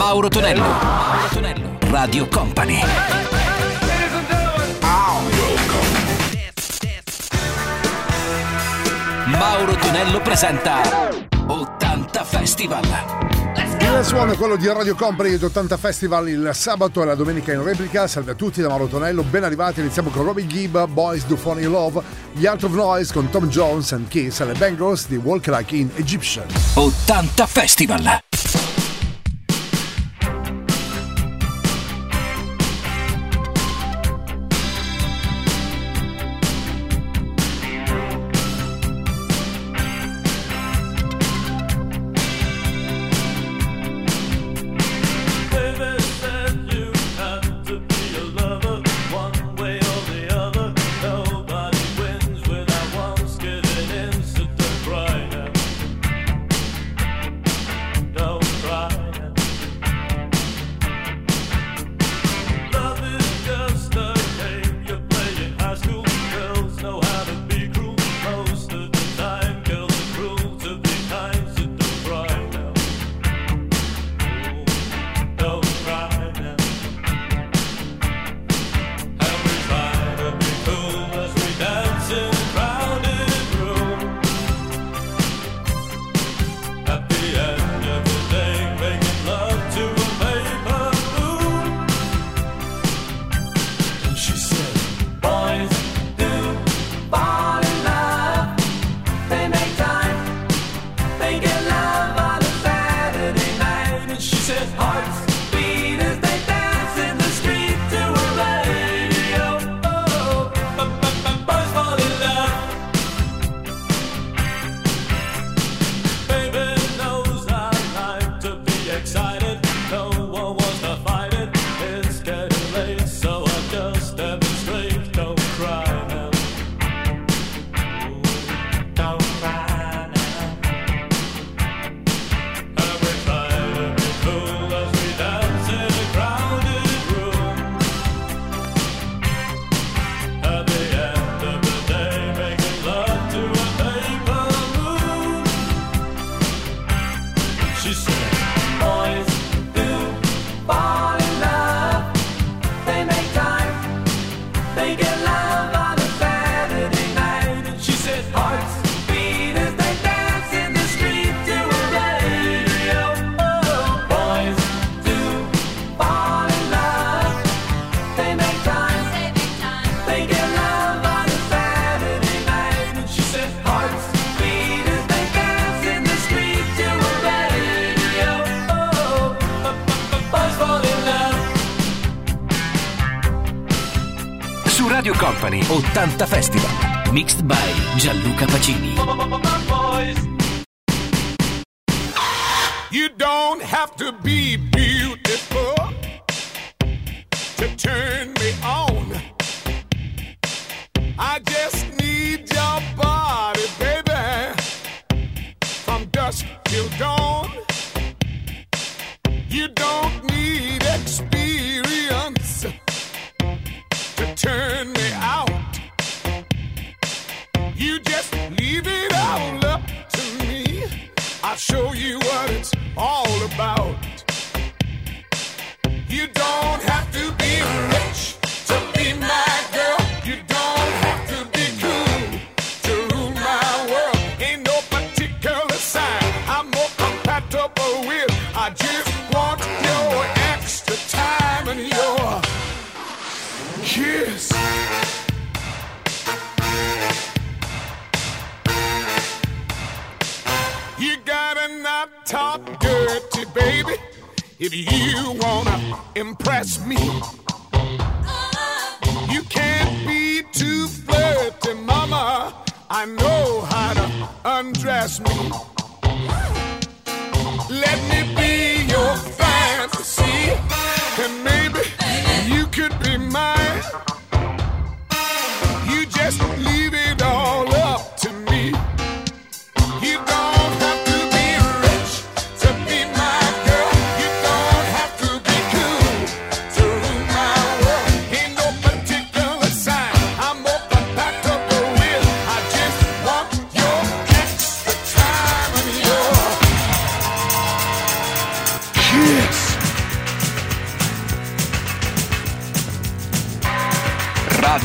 Mauro Tonello. Mauro Tonello. Radio Company. Mauro Tonello presenta 80 Festival. Il suono è quello di Radio Company di 80 Festival il sabato e la domenica in replica. Salve a tutti da Mauro Tonello, ben arrivati. Iniziamo con Robbie Gibb, Boys Do Funny Love, gli Out of Noise con Tom Jones and Kiss e le Bangles di Walk Like in Egyptian. 80 Festival. Company 80 Festival. Mixed by Gianluca Pacini. You don't have to be kiss. You gotta not talk dirty, baby, if you wanna impress me. You can't be too flirty, mama. I know how to undress me. Let me be your fantasy, and maybe you could be mine. You just leave it all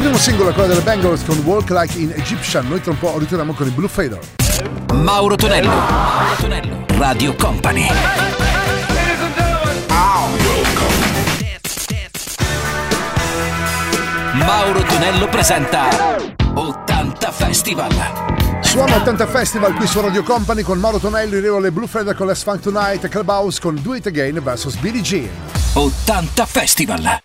Primo singolo è quello delle Bengals con Walk Like in Egyptian. Noi tra un po' ritorniamo con il Blue Fader. Mauro Tonello. Mauro Tonello. Radio Company. Mauro Tonello presenta 80 Festival. Suono 80 Festival qui su Radio Company con Mauro Tonello in alle Blue Feather con la Funk Tonight e Clubhouse con Do It Again vs Billie Jean. 80 Festival.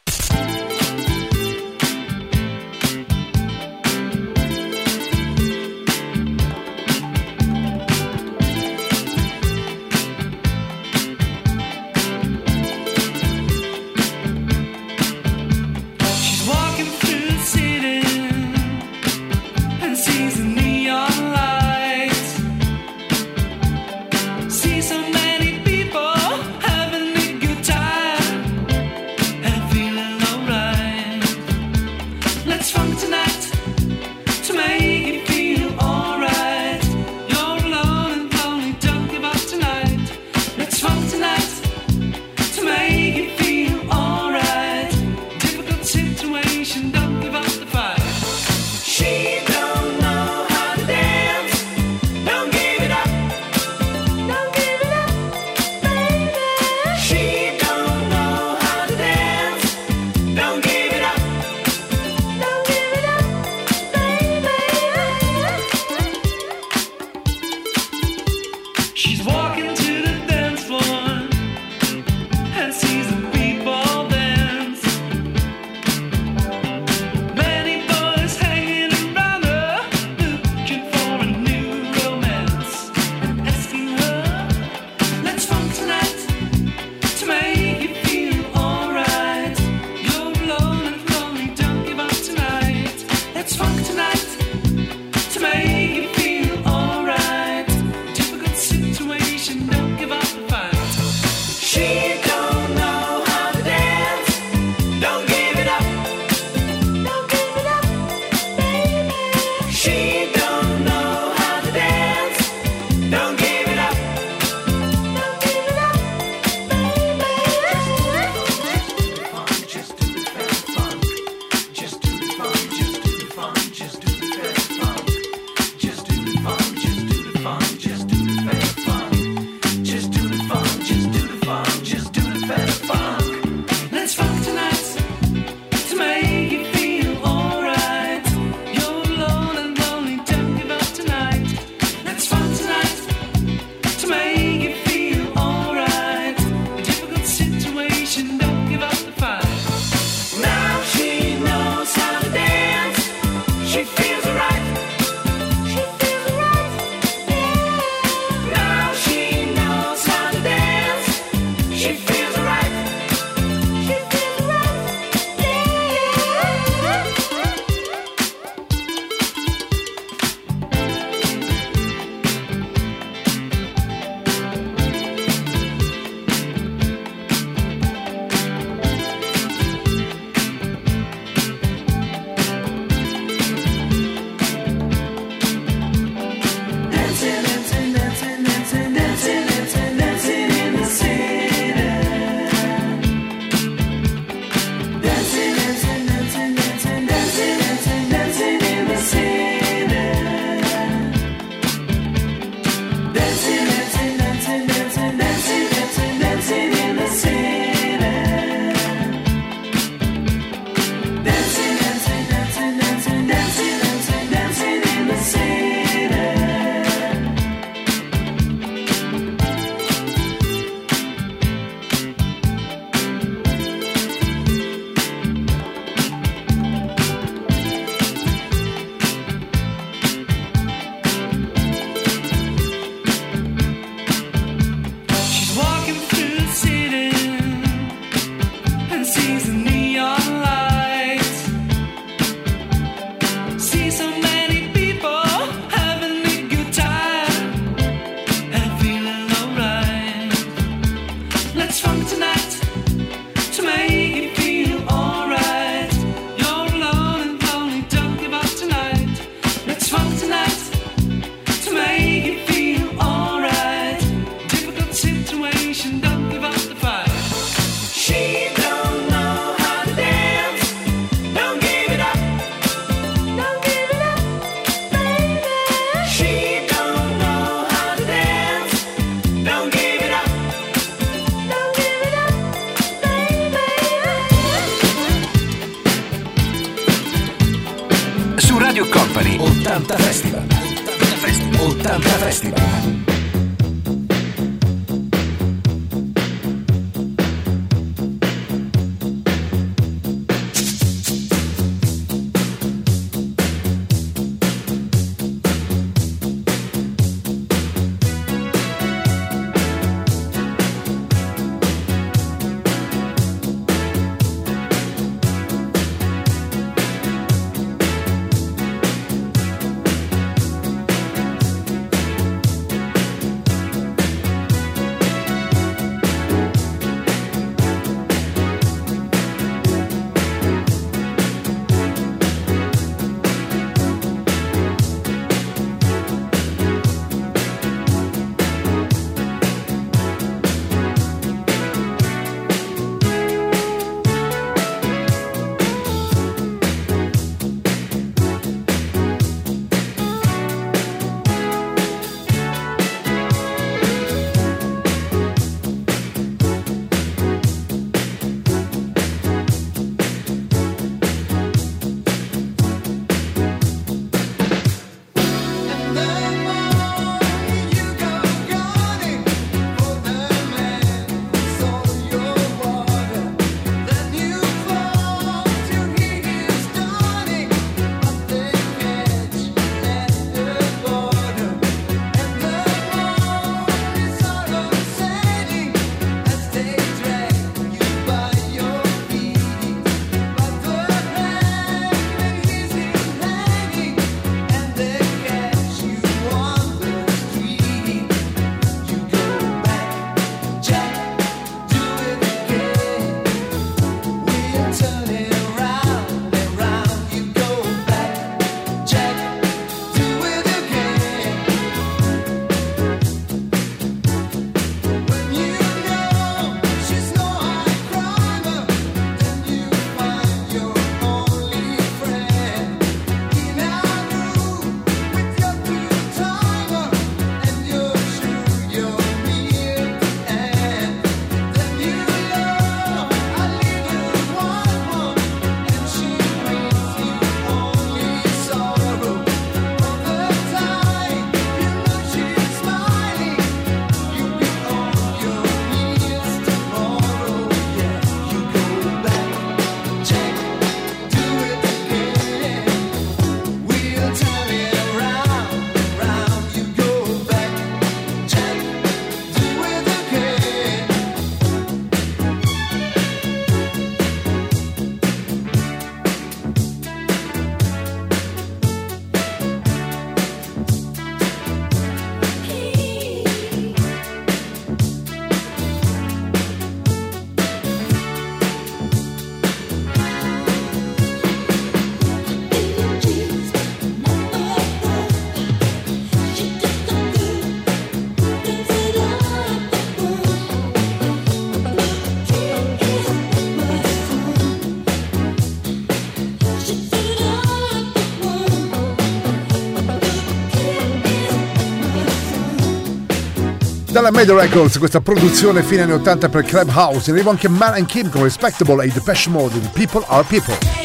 Dalla Media Records, questa produzione fine anni 80 per Clubhouse. In anche Man and Kim con Respectable e Depeche Mode di People Are People.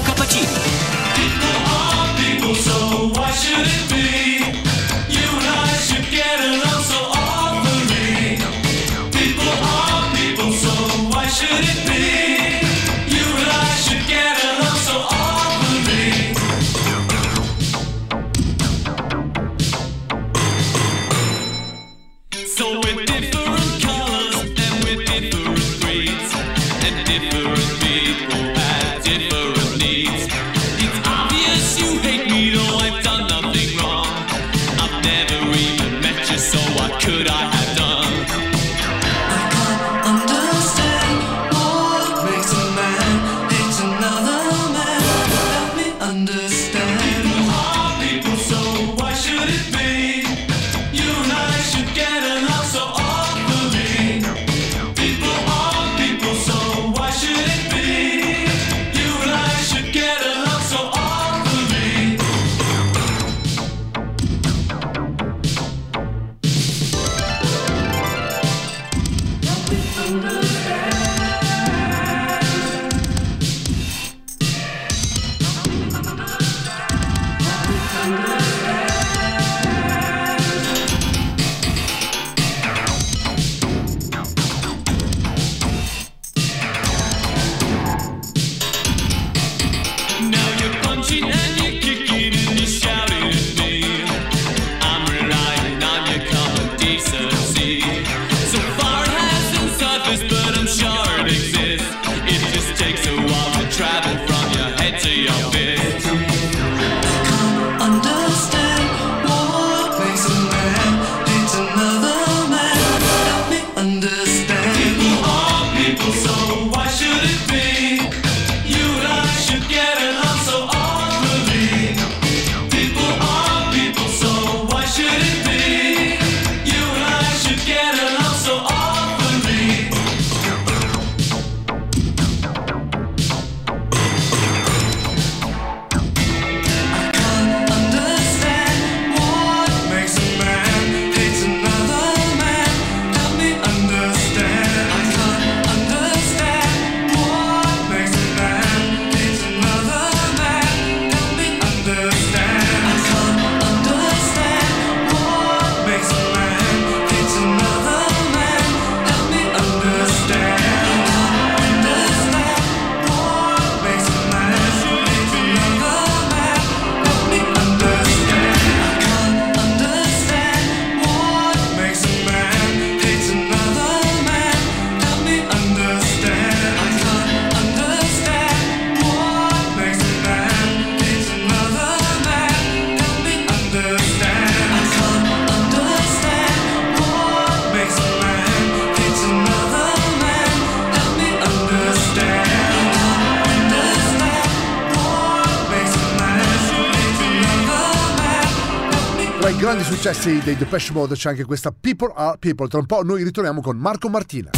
successi dei Depeche Mode c'è anche questa People Are People. Tra un po' noi ritorniamo con Marco Martina.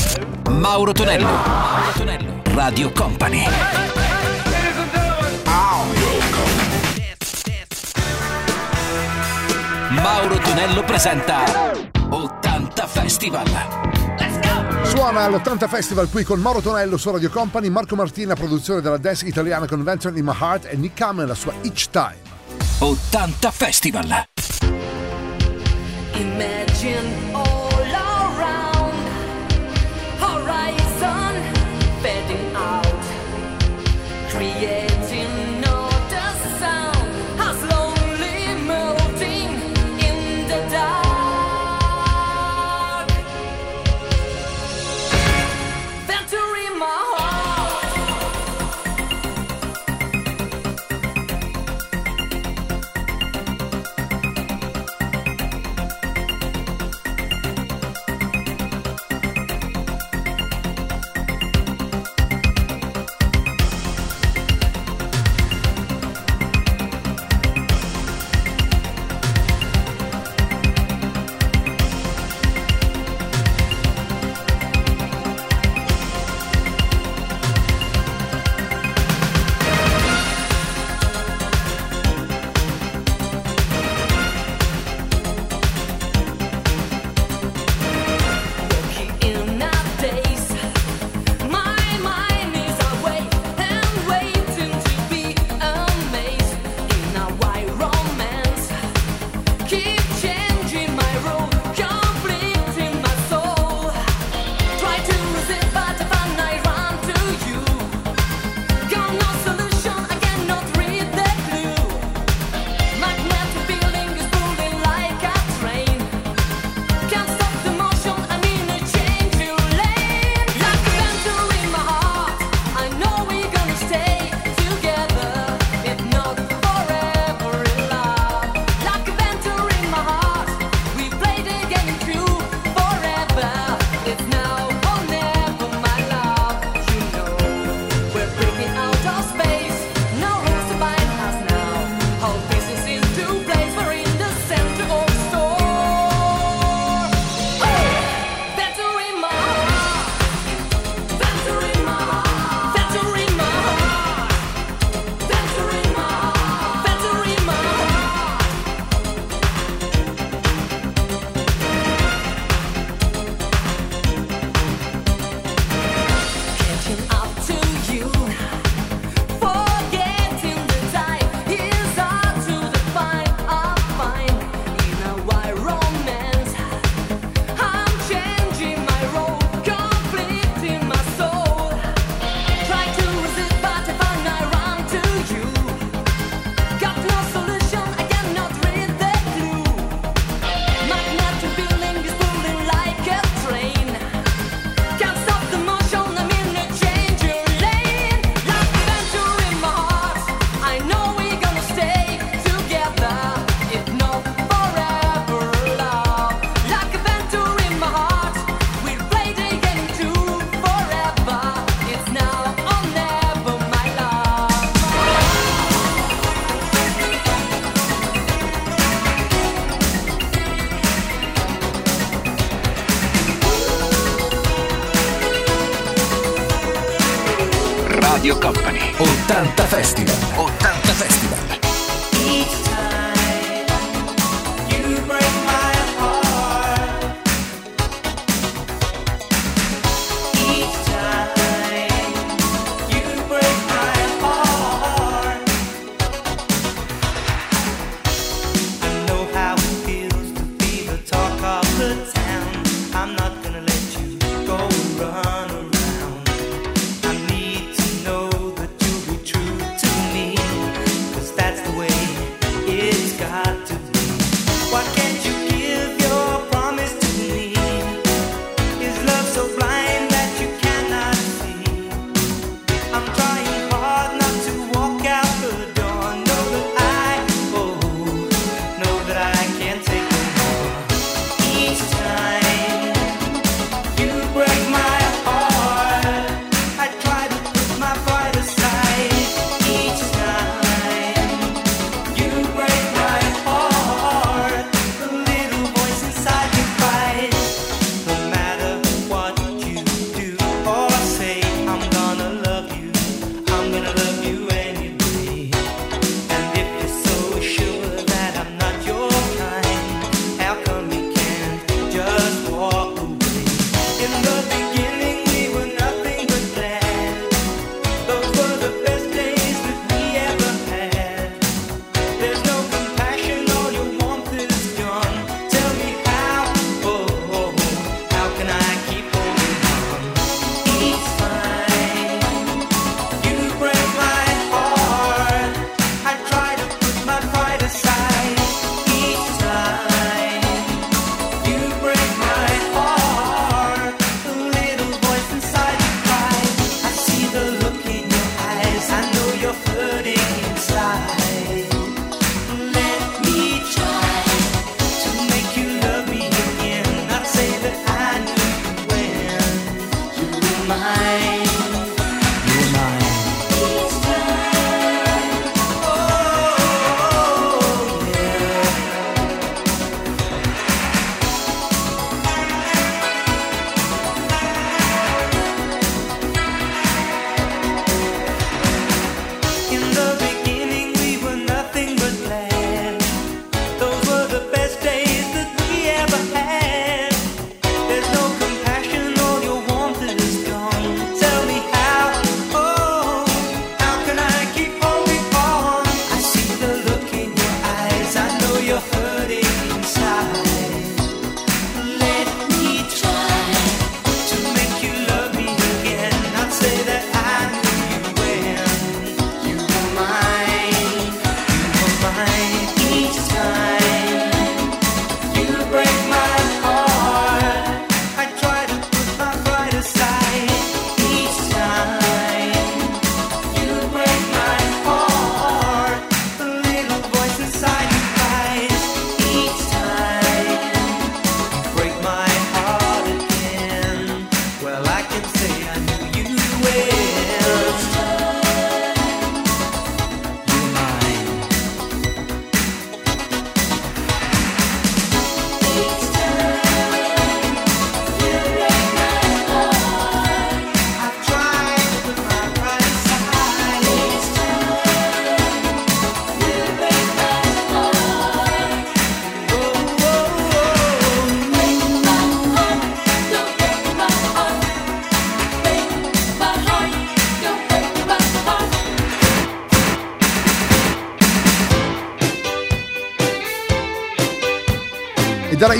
Mauro Tonello. Mauro Tonello. Radio Company. Mauro Tonello presenta 80 Festival. Let's go! Suona all'80 Festival qui con Mauro Tonello su Radio Company, Marco Martina, produzione della dance italiana Convention in My Heart e Nick Cameron la sua Each Time. 80 Festival. Imagine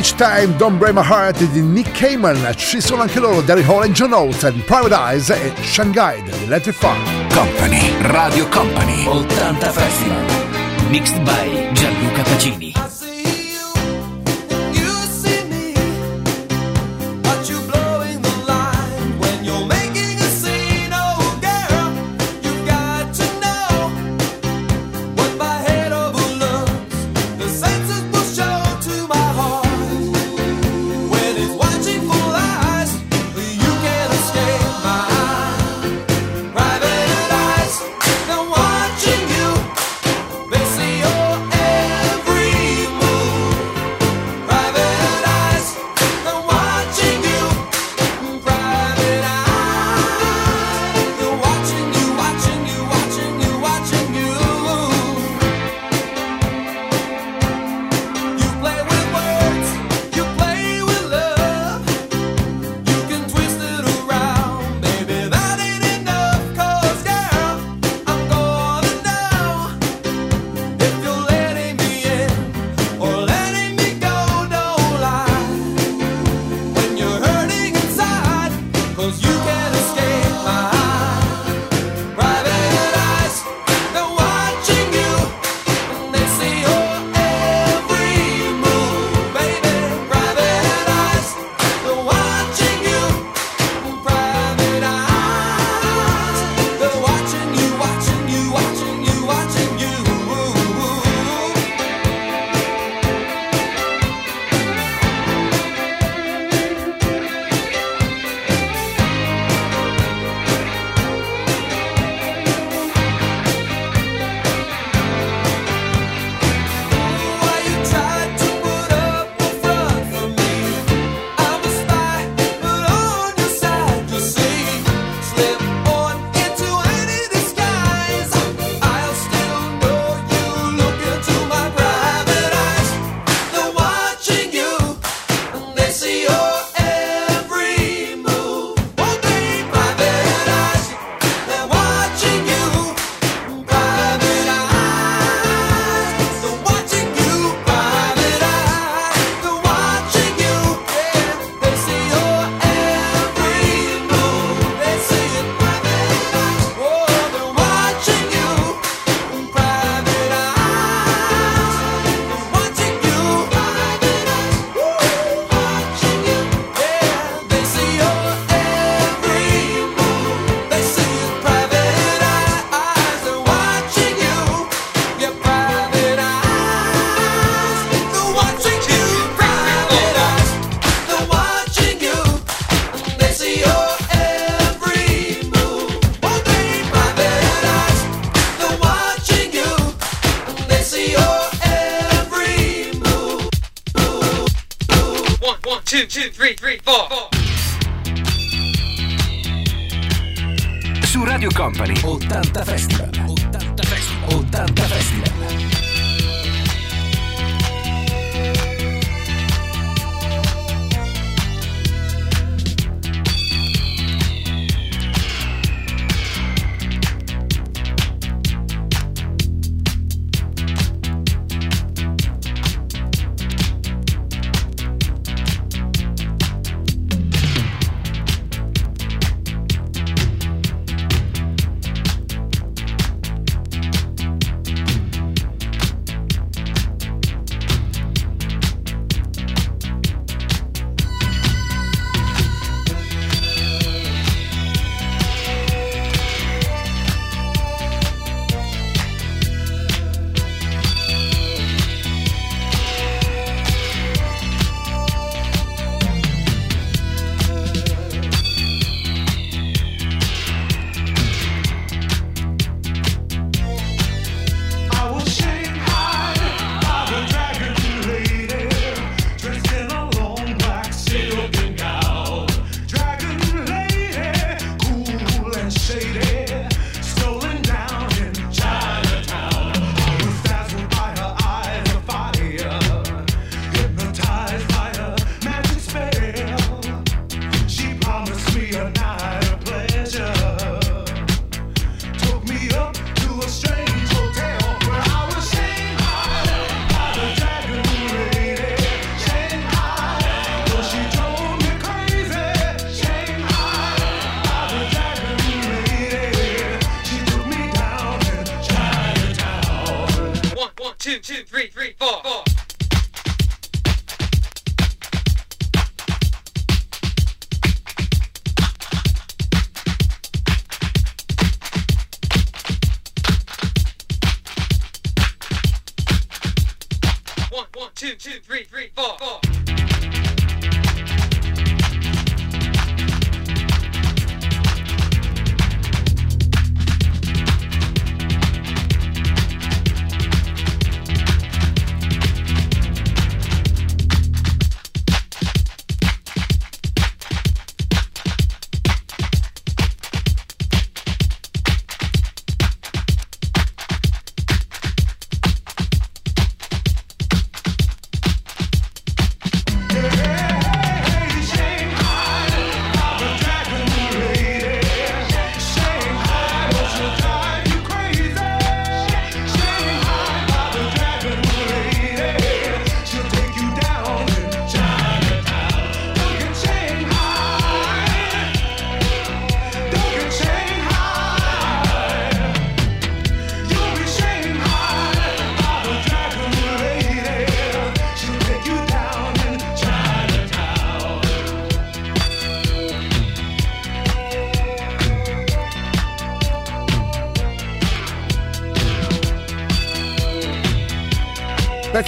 Each Time, Don't Break My Heart di Nick Cayman, ci sono anche loro Derry Hall and John Oates, Private Eyes e Shanghai di Let It Funk. Company, Radio Company, 80 Festival, mixed by Gianluca Pacini.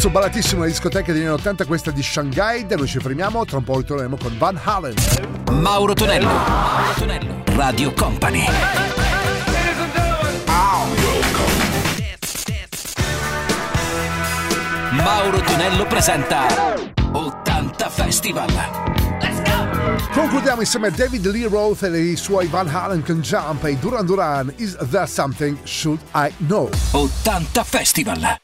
pezzo ballatissimo della discoteca degli anni 80, questa di Shanghai. Da noi ci fermiamo, tra un po' ritorneremo con Van Halen. Mauro Tonello, Mauro Tonello, Radio Company. Mauro Tonello presenta 80 Festival. Let's go! Concludiamo insieme a David Lee Roth e i suoi Van Halen con Jump e Duran Duran Is There Something Should I Know? 80 Festival.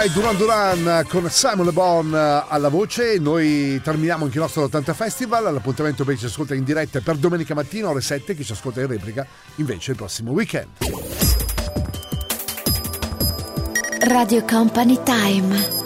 Ed eccoli qua, i Duran Duran con Simon Le Bon eh, alla voce. Noi terminiamo anche il nostro 80 Festival. L'appuntamento chi ci ascolta in diretta per domenica mattina ore 7, chi ci ascolta in replica invece il prossimo weekend. Radio Company Time.